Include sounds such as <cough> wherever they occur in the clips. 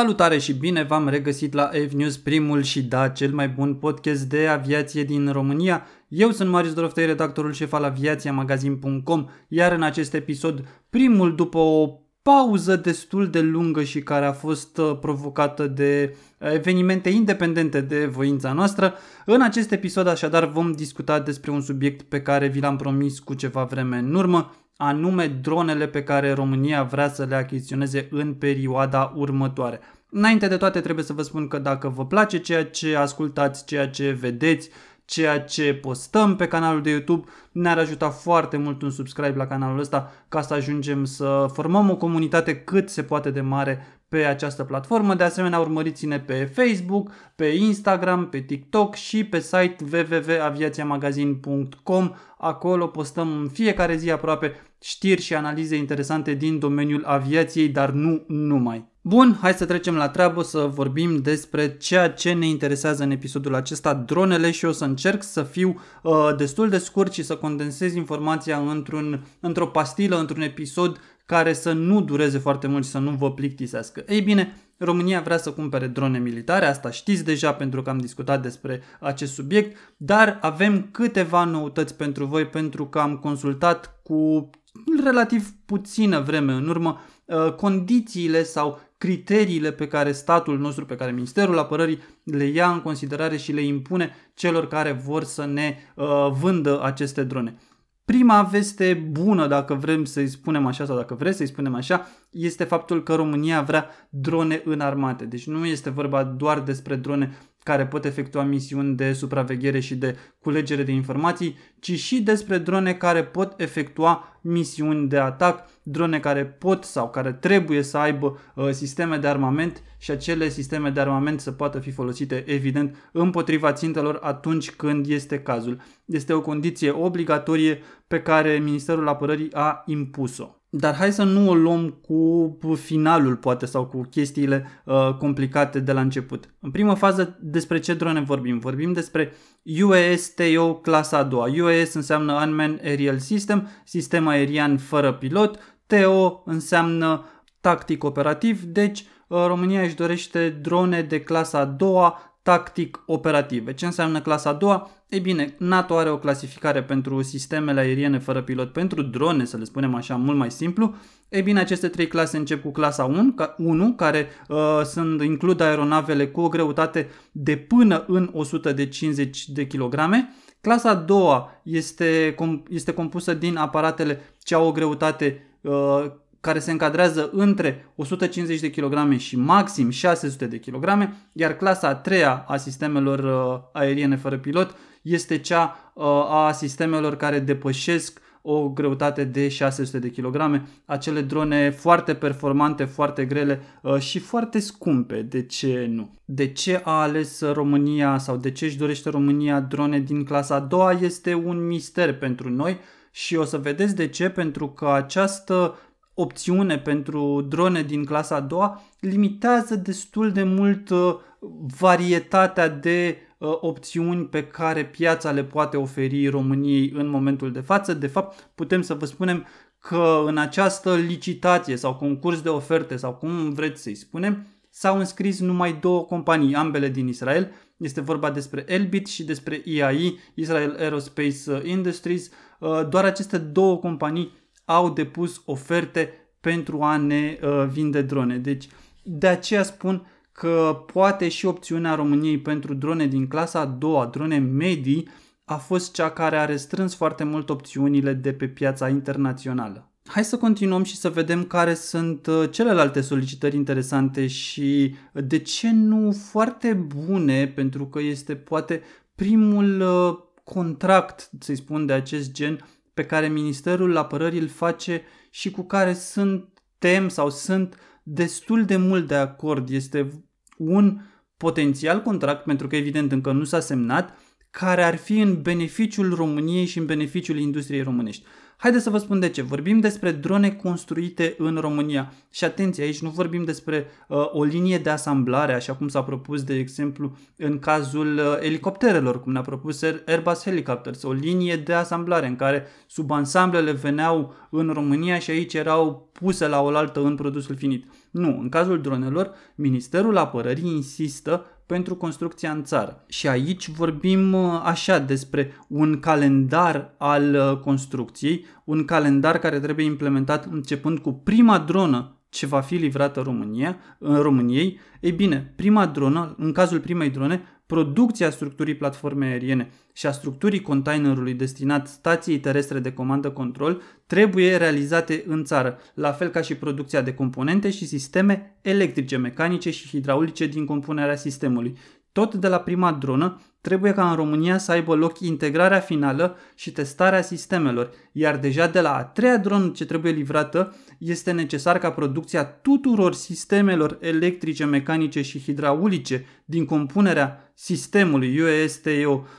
Salutare și bine v-am regăsit la F-News, primul și da, cel mai bun podcast de aviație din România. Eu sunt Marius Doroftei, redactorul șef al aviațiamagazin.com, iar în acest episod, primul după o pauză destul de lungă și care a fost uh, provocată de evenimente independente de voința noastră. În acest episod așadar vom discuta despre un subiect pe care vi l-am promis cu ceva vreme în urmă, anume dronele pe care România vrea să le achiziționeze în perioada următoare. Înainte de toate trebuie să vă spun că dacă vă place ceea ce ascultați, ceea ce vedeți, ceea ce postăm pe canalul de YouTube, ne-ar ajuta foarte mult un subscribe la canalul ăsta ca să ajungem să formăm o comunitate cât se poate de mare pe această platformă. De asemenea, urmăriți-ne pe Facebook, pe Instagram, pe TikTok și pe site www.aviațiamagazin.com. Acolo postăm în fiecare zi aproape știri și analize interesante din domeniul aviației, dar nu numai. Bun, hai să trecem la treabă să vorbim despre ceea ce ne interesează în episodul acesta, dronele și o să încerc să fiu uh, destul de scurt și să condensez informația într-un, într-o pastilă, într-un episod care să nu dureze foarte mult și să nu vă plictisească. Ei bine, România vrea să cumpere drone militare, asta știți deja pentru că am discutat despre acest subiect, dar avem câteva noutăți pentru voi pentru că am consultat cu relativ puțină vreme în urmă uh, condițiile sau criteriile pe care statul nostru, pe care Ministerul Apărării le ia în considerare și le impune celor care vor să ne uh, vândă aceste drone. Prima veste bună, dacă vrem să-i spunem așa sau dacă vreți să-i spunem așa, este faptul că România vrea drone înarmate. Deci nu este vorba doar despre drone care pot efectua misiuni de supraveghere și de culegere de informații, ci și despre drone care pot efectua misiuni de atac, drone care pot sau care trebuie să aibă uh, sisteme de armament și acele sisteme de armament să poată fi folosite evident împotriva țintelor atunci când este cazul. Este o condiție obligatorie pe care Ministerul Apărării a impus-o. Dar hai să nu o luăm cu finalul, poate, sau cu chestiile uh, complicate de la început. În primă fază, despre ce drone vorbim? Vorbim despre UAS TO clasa a doua. UAS înseamnă Unmanned Aerial System, sistem aerian fără pilot. TO înseamnă tactic operativ, deci uh, România își dorește drone de clasa a doua tactic operative. Ce înseamnă clasa a doua? Ei bine, NATO are o clasificare pentru sistemele aeriene fără pilot, pentru drone, să le spunem așa, mult mai simplu. Ei bine, aceste trei clase încep cu clasa 1, 1 care uh, sunt, includ aeronavele cu o greutate de până în 150 de kilograme. Clasa a doua este, este compusă din aparatele ce au o greutate uh, care se încadrează între 150 de kg și maxim 600 de kg, iar clasa a treia a sistemelor uh, aeriene fără pilot este cea uh, a sistemelor care depășesc o greutate de 600 de kg, acele drone foarte performante, foarte grele uh, și foarte scumpe. De ce nu? De ce a ales România sau de ce își dorește România drone din clasa a doua este un mister pentru noi și o să vedeți de ce, pentru că această opțiune pentru drone din clasa a doua limitează destul de mult uh, varietatea de uh, opțiuni pe care piața le poate oferi României în momentul de față. De fapt, putem să vă spunem că în această licitație sau concurs de oferte sau cum vreți să-i spunem, s-au înscris numai două companii, ambele din Israel. Este vorba despre Elbit și despre IAI, Israel Aerospace Industries. Uh, doar aceste două companii au depus oferte pentru a ne uh, vinde drone. Deci de aceea spun că poate și opțiunea României pentru drone din clasa a doua, drone medii, a fost cea care a restrâns foarte mult opțiunile de pe piața internațională. Hai să continuăm și să vedem care sunt uh, celelalte solicitări interesante și de ce nu foarte bune, pentru că este poate primul uh, contract, să-i spun, de acest gen pe care Ministerul Apărării îl face și cu care sunt tem sau sunt destul de mult de acord. Este un potențial contract, pentru că evident încă nu s-a semnat, care ar fi în beneficiul României și în beneficiul industriei românești. Haideți să vă spun de ce. Vorbim despre drone construite în România. Și atenție, aici nu vorbim despre uh, o linie de asamblare, așa cum s-a propus, de exemplu, în cazul uh, elicopterelor, cum ne-a propus Airbus Helicopters, o linie de asamblare în care subansamblele veneau în România și aici erau puse la oaltă în produsul finit. Nu, în cazul dronelor, Ministerul Apărării insistă pentru construcția în țară. Și aici vorbim uh, așa despre un calendar al uh, construcției, un calendar care trebuie implementat începând cu prima dronă ce va fi livrată România, în României. Ei bine, prima dronă, în cazul primei drone, producția structurii platformei aeriene și a structurii containerului destinat stației terestre de comandă-control trebuie realizate în țară, la fel ca și producția de componente și sisteme electrice, mecanice și hidraulice din compunerea sistemului. Tot de la prima dronă, trebuie ca în România să aibă loc integrarea finală și testarea sistemelor, iar deja de la a treia dronă ce trebuie livrată, este necesar ca producția tuturor sistemelor electrice, mecanice și hidraulice din compunerea sistemului UASTO,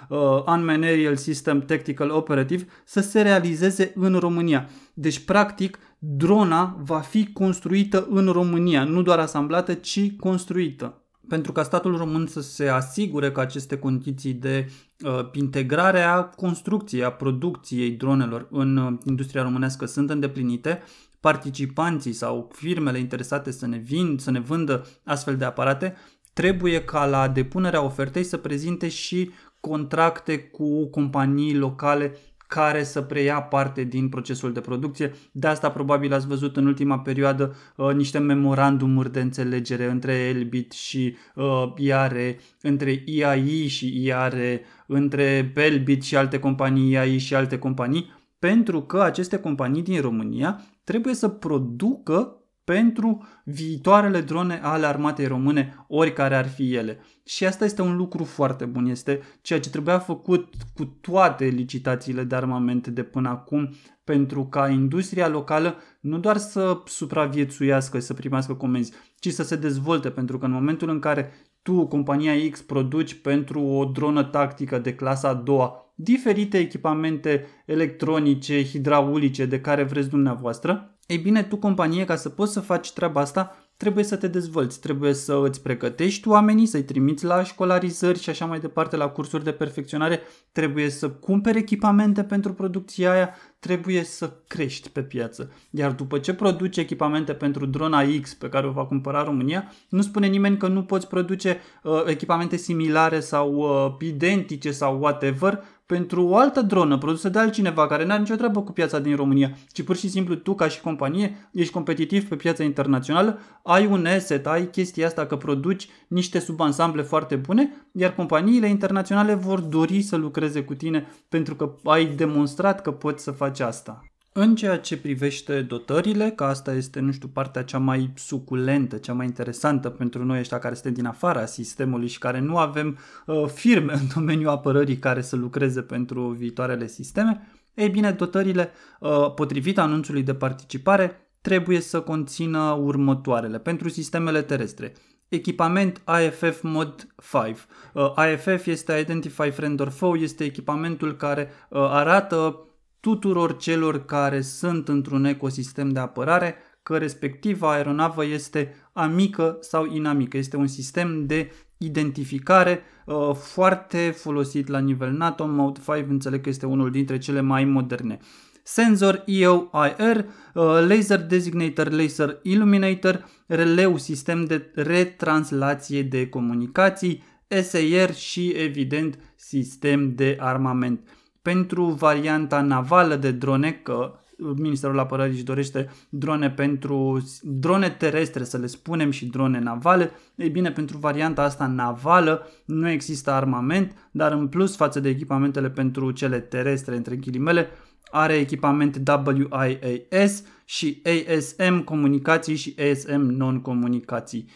uh, Unmanned Aerial System Tactical Operative, să se realizeze în România. Deci, practic, drona va fi construită în România, nu doar asamblată, ci construită pentru ca statul român să se asigure că aceste condiții de uh, integrare a construcției, a producției dronelor în uh, industria românească sunt îndeplinite, participanții sau firmele interesate să ne, vin, să ne vândă astfel de aparate trebuie ca la depunerea ofertei să prezinte și contracte cu companii locale care să preia parte din procesul de producție. De asta probabil ați văzut în ultima perioadă uh, niște memorandumuri de înțelegere între Elbit și uh, IARE, între IAI și IARE, între Elbit și alte companii, IAI și alte companii, pentru că aceste companii din România trebuie să producă pentru viitoarele drone ale armatei române, oricare ar fi ele. Și asta este un lucru foarte bun, este ceea ce trebuia făcut cu toate licitațiile de armament de până acum, pentru ca industria locală nu doar să supraviețuiască, să primească comenzi, ci să se dezvolte, pentru că în momentul în care tu, compania X, produci pentru o dronă tactică de clasa a doua diferite echipamente electronice, hidraulice de care vreți dumneavoastră, ei bine, tu, companie, ca să poți să faci treaba asta, trebuie să te dezvolți, trebuie să îți pregătești oamenii, să-i trimiți la școlarizări și așa mai departe, la cursuri de perfecționare, trebuie să cumperi echipamente pentru producția aia, trebuie să crești pe piață. Iar după ce produci echipamente pentru drona X pe care o va cumpăra România, nu spune nimeni că nu poți produce uh, echipamente similare sau uh, identice sau whatever pentru o altă dronă produsă de altcineva care nu are nicio treabă cu piața din România, ci pur și simplu tu ca și companie ești competitiv pe piața internațională, ai un asset, ai chestia asta că produci niște subansamble foarte bune, iar companiile internaționale vor dori să lucreze cu tine pentru că ai demonstrat că poți să faci asta. În ceea ce privește dotările, că asta este, nu știu, partea cea mai suculentă, cea mai interesantă pentru noi ăștia care suntem din afara sistemului și care nu avem uh, firme <laughs> în domeniul apărării care să lucreze pentru viitoarele sisteme, ei bine, dotările, uh, potrivit anunțului de participare, trebuie să conțină următoarele pentru sistemele terestre. Echipament AFF Mod 5. Uh, AFF este Identify Friend or Foe, este echipamentul care uh, arată tuturor celor care sunt într-un ecosistem de apărare că respectiva aeronavă este amică sau inamică. Este un sistem de identificare uh, foarte folosit la nivel NATO. Mode 5 înțeleg că este unul dintre cele mai moderne. Senzor EOIR, uh, Laser Designator, Laser Illuminator, releu sistem de retranslație de comunicații, SAR și evident sistem de armament pentru varianta navală de drone, că Ministerul Apărării își dorește drone pentru drone terestre, să le spunem, și drone navale. Ei bine, pentru varianta asta navală nu există armament, dar în plus față de echipamentele pentru cele terestre, între ghilimele, are echipament WIAS și ASM comunicații și ASM non-comunicații.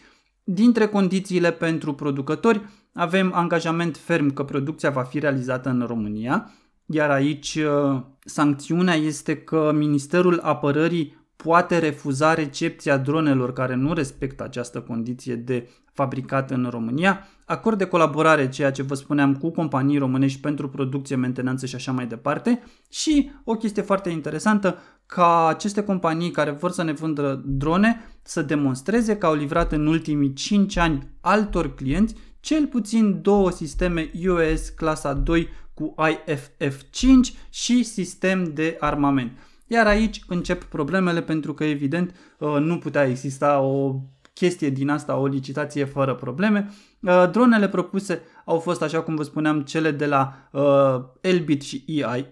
Dintre condițiile pentru producători avem angajament ferm că producția va fi realizată în România, iar aici uh, sancțiunea este că Ministerul Apărării poate refuza recepția dronelor care nu respectă această condiție de fabricat în România, acord de colaborare, ceea ce vă spuneam, cu companii românești pentru producție, mentenanță și așa mai departe. Și o chestie foarte interesantă, ca aceste companii care vor să ne vândă drone să demonstreze că au livrat în ultimii 5 ani altor clienți cel puțin două sisteme US clasa 2 cu IFF-5 și sistem de armament. Iar aici încep problemele pentru că evident uh, nu putea exista o chestie din asta, o licitație fără probleme. Uh, dronele propuse au fost, așa cum vă spuneam, cele de la uh, Elbit și EIA.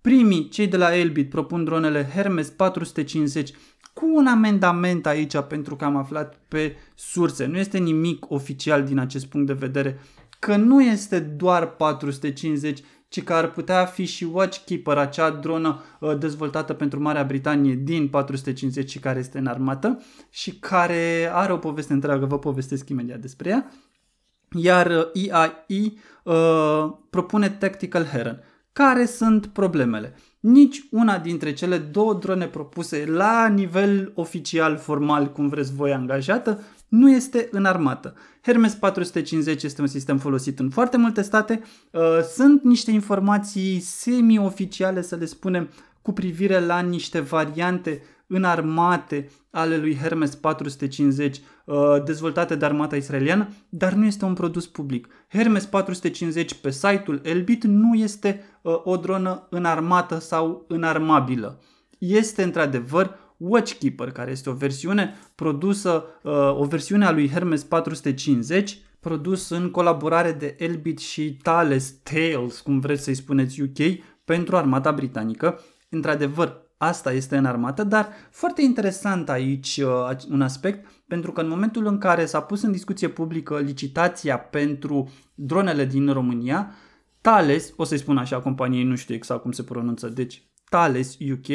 Primii, cei de la Elbit, propun dronele Hermes 450 cu un amendament aici pentru că am aflat pe surse. Nu este nimic oficial din acest punct de vedere că nu este doar 450, ci că ar putea fi și Watchkeeper, acea dronă uh, dezvoltată pentru Marea Britanie din 450 și care este în armată și care are o poveste întreagă, vă povestesc imediat despre ea. Iar EIE uh, uh, propune Tactical Heron. Care sunt problemele? Nici una dintre cele două drone propuse la nivel oficial, formal, cum vreți voi angajată, nu este în armată. Hermes 450 este un sistem folosit în foarte multe state. Uh, sunt niște informații semi-oficiale, să le spunem, cu privire la niște variante înarmate ale lui Hermes 450 uh, dezvoltate de armata israeliană, dar nu este un produs public. Hermes 450 pe site-ul Elbit nu este uh, o dronă înarmată sau înarmabilă. Este într-adevăr Watchkeeper, care este o versiune produsă, uh, o versiune a lui Hermes 450, produs în colaborare de Elbit și Thales, Tales, cum vreți să-i spuneți UK, pentru armata britanică. Într-adevăr, asta este în armată, dar foarte interesant aici uh, un aspect, pentru că în momentul în care s-a pus în discuție publică licitația pentru dronele din România, Thales, o să-i spun așa companiei, nu știu exact cum se pronunță, deci Thales UK,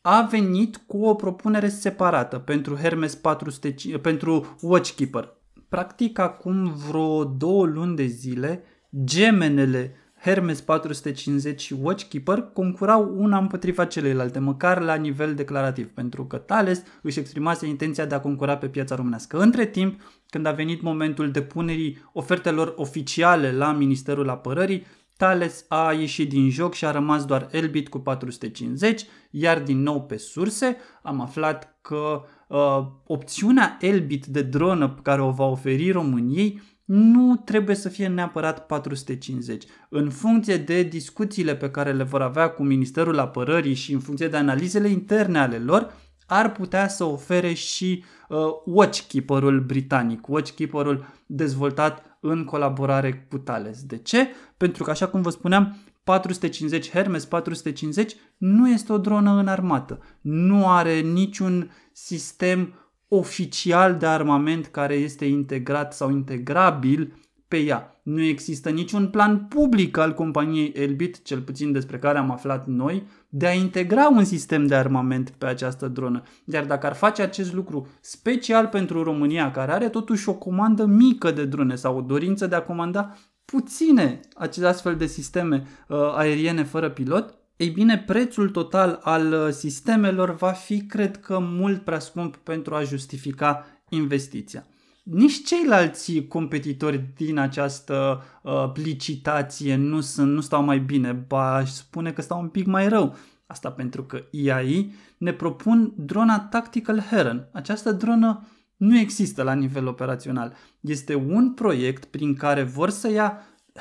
a venit cu o propunere separată pentru Hermes 400, pentru Watchkeeper. Practic acum vreo două luni de zile, gemenele Hermes 450 și Watchkeeper concurau una împotriva celelalte, măcar la nivel declarativ, pentru că Thales își exprimase intenția de a concura pe piața românească. Între timp, când a venit momentul depunerii ofertelor oficiale la Ministerul Apărării, Thales a ieșit din joc și a rămas doar Elbit cu 450, iar din nou pe surse am aflat că uh, opțiunea Elbit de dronă pe care o va oferi României nu trebuie să fie neapărat 450. În funcție de discuțiile pe care le vor avea cu Ministerul Apărării și în funcție de analizele interne ale lor, ar putea să ofere și uh, Watchkeeper-ul britanic, Watchkeeper-ul dezvoltat în colaborare cu Thales. De ce? Pentru că, așa cum vă spuneam, 450 Hermes 450 nu este o dronă în armată. Nu are niciun sistem oficial de armament care este integrat sau integrabil pe ea. Nu există niciun plan public al companiei Elbit, cel puțin despre care am aflat noi, de a integra un sistem de armament pe această dronă. Iar dacă ar face acest lucru special pentru România, care are totuși o comandă mică de drone sau o dorință de a comanda puține aceste astfel de sisteme uh, aeriene fără pilot, ei bine, prețul total al uh, sistemelor va fi, cred că, mult prea scump pentru a justifica investiția. Nici ceilalți competitori din această uh, licitație nu, sunt, nu stau mai bine, ba aș spune că stau un pic mai rău. Asta pentru că IAI ne propun drona Tactical Heron. Această dronă nu există la nivel operațional. Este un proiect prin care vor să ia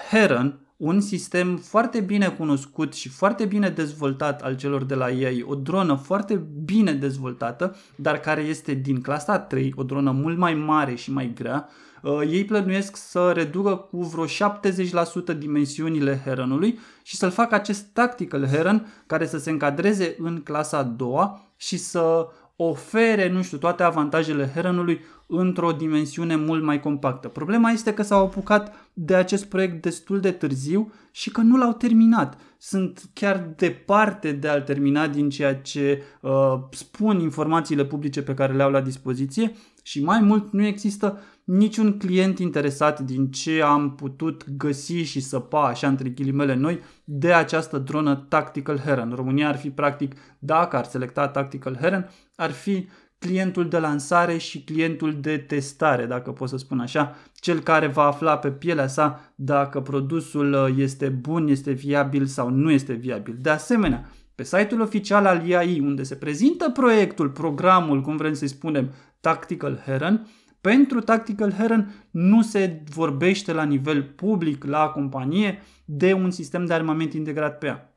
Heron, un sistem foarte bine cunoscut și foarte bine dezvoltat al celor de la ei, o dronă foarte bine dezvoltată, dar care este din clasa 3, o dronă mult mai mare și mai grea, uh, ei plănuiesc să reducă cu vreo 70% dimensiunile Heronului și să-l facă acest tactical Heron care să se încadreze în clasa a doua și să ofere, nu știu, toate avantajele Heronului într-o dimensiune mult mai compactă. Problema este că s-au apucat de acest proiect destul de târziu și că nu l-au terminat. Sunt chiar departe de a-l termina din ceea ce uh, spun informațiile publice pe care le au la dispoziție și mai mult nu există niciun client interesat din ce am putut găsi și săpa, așa între ghilimele noi, de această dronă Tactical Heron. România ar fi practic, dacă ar selecta Tactical Heron, ar fi clientul de lansare și clientul de testare, dacă pot să spun așa, cel care va afla pe pielea sa dacă produsul uh, este bun, este viabil sau nu este viabil. De asemenea, pe site-ul oficial al IAI, unde se prezintă proiectul, programul, cum vrem să-i spunem, Tactical Heron, pentru Tactical Heron nu se vorbește la nivel public, la companie, de un sistem de armament integrat pe ea.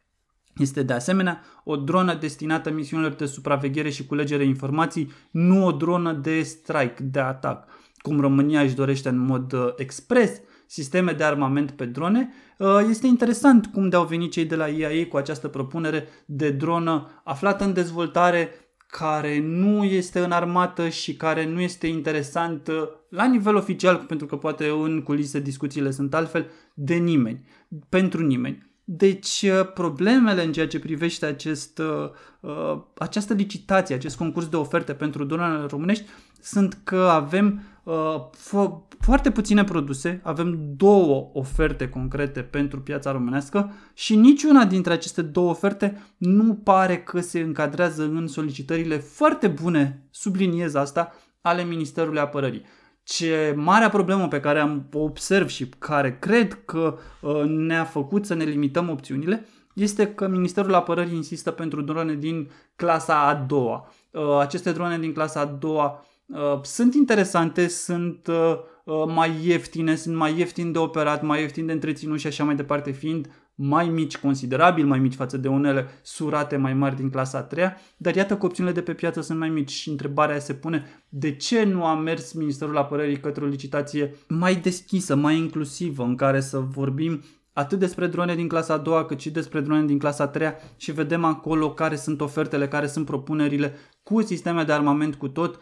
este de asemenea o dronă destinată misiunilor de supraveghere și culegere informații, nu o dronă de strike, de atac. Cum România își dorește în mod uh, expres sisteme de armament pe drone, uh, este interesant cum de-au venit cei de la IAE cu această propunere de dronă aflată în dezvoltare care nu este în armată și care nu este interesant uh, la nivel oficial, pentru că poate în culise discuțiile sunt altfel, de nimeni, pentru nimeni. Deci uh, problemele în ceea ce privește acest, uh, această licitație, acest concurs de oferte pentru dronele românești sunt că avem fo- foarte puține produse, avem două oferte concrete pentru piața românească și niciuna dintre aceste două oferte nu pare că se încadrează în solicitările foarte bune, subliniez asta, ale Ministerului Apărării. Ce marea problemă pe care am observ și care cred că uh, ne-a făcut să ne limităm opțiunile este că Ministerul Apărării insistă pentru drone din clasa a doua. Uh, aceste drone din clasa a doua uh, sunt interesante, sunt mai ieftine, sunt mai ieftin de operat, mai ieftin de întreținut și așa mai departe, fiind mai mici, considerabil mai mici față de unele surate mai mari din clasa a treia, dar iată că opțiunile de pe piață sunt mai mici și întrebarea se pune de ce nu a mers Ministerul Apărării către o licitație mai deschisă, mai inclusivă, în care să vorbim atât despre drone din clasa a doua, cât și despre drone din clasa a treia și vedem acolo care sunt ofertele, care sunt propunerile cu sisteme de armament cu tot uh,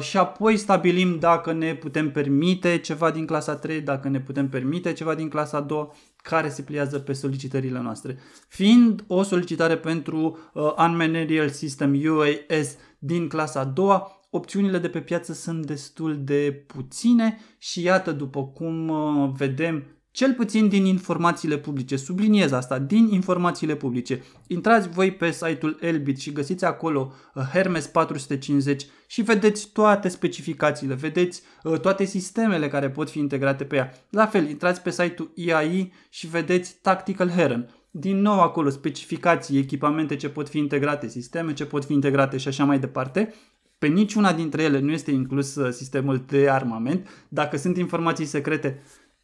și apoi stabilim dacă ne putem permite ceva din clasa 3, dacă ne putem permite ceva din clasa 2, care se pliază pe solicitările noastre. Fiind o solicitare pentru uh, Unmanned Aerial System UAS din clasa a doua, opțiunile de pe piață sunt destul de puține și iată după cum uh, vedem cel puțin din informațiile publice, subliniez asta, din informațiile publice. Intrați voi pe site-ul Elbit și găsiți acolo uh, Hermes 450 și vedeți toate specificațiile, vedeți uh, toate sistemele care pot fi integrate pe ea. La fel, intrați pe site-ul IAI și vedeți Tactical Heron. Din nou acolo specificații, echipamente ce pot fi integrate, sisteme ce pot fi integrate și așa mai departe. Pe niciuna dintre ele nu este inclus uh, sistemul de armament. Dacă sunt informații secrete,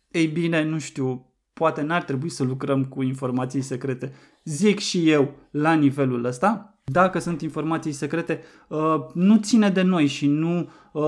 ei bine, nu știu, poate n-ar trebui să lucrăm cu informații secrete. Zic și eu la nivelul ăsta, dacă sunt informații secrete, uh, nu ține de noi și nu uh,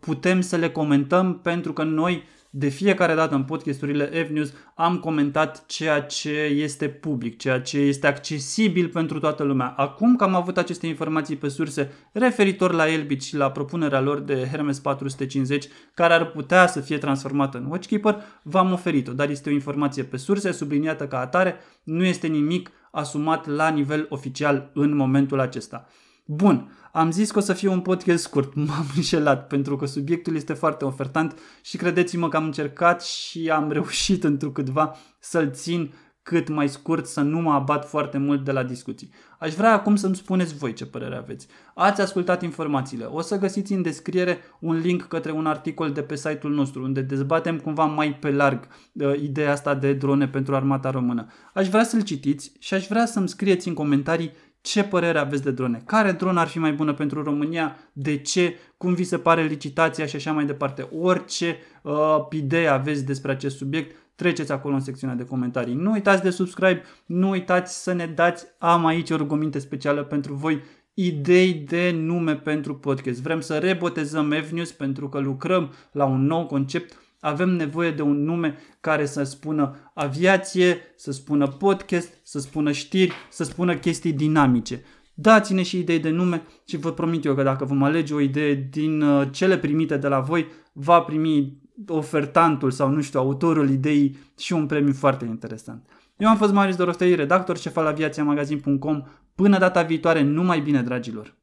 putem să le comentăm pentru că noi de fiecare dată în podcasturile F-News am comentat ceea ce este public, ceea ce este accesibil pentru toată lumea. Acum că am avut aceste informații pe surse referitor la Elbit și la propunerea lor de Hermes 450 care ar putea să fie transformată în Watchkeeper, v-am oferit-o, dar este o informație pe surse subliniată ca atare, nu este nimic asumat la nivel oficial în momentul acesta. Bun, am zis că o să fie un podcast scurt, <laughs> m-am înșelat pentru că subiectul este foarte ofertant și credeți-mă că am încercat și am reușit întrucâtva să-l țin cât mai scurt, să nu mă abat foarte mult de la discuții. Aș vrea acum să-mi spuneți voi ce părere aveți. Ați ascultat informațiile. O să găsiți în descriere un link către un articol de pe site-ul nostru, unde dezbatem cumva mai pe larg uh, ideea asta de drone pentru armata română. Aș vrea să-l citiți și aș vrea să-mi scrieți în comentarii ce părere aveți de drone? Care dronă ar fi mai bună pentru România? De ce? Cum vi se pare licitația și așa mai departe? Orice uh, idee aveți despre acest subiect, treceți acolo în secțiunea de comentarii. Nu uitați de subscribe, nu uitați să ne dați, am aici o rugăminte specială pentru voi, idei de nume pentru podcast. Vrem să rebotezăm Evnews pentru că lucrăm la un nou concept avem nevoie de un nume care să spună aviație, să spună podcast, să spună știri, să spună chestii dinamice. Dați-ne și idei de nume și vă promit eu că dacă vom alege o idee din uh, cele primite de la voi, va primi ofertantul sau nu știu, autorul ideii și un premiu foarte interesant. Eu am fost Marius Doroftei, redactor șef al aviațiamagazin.com. Până data viitoare, numai bine, dragilor!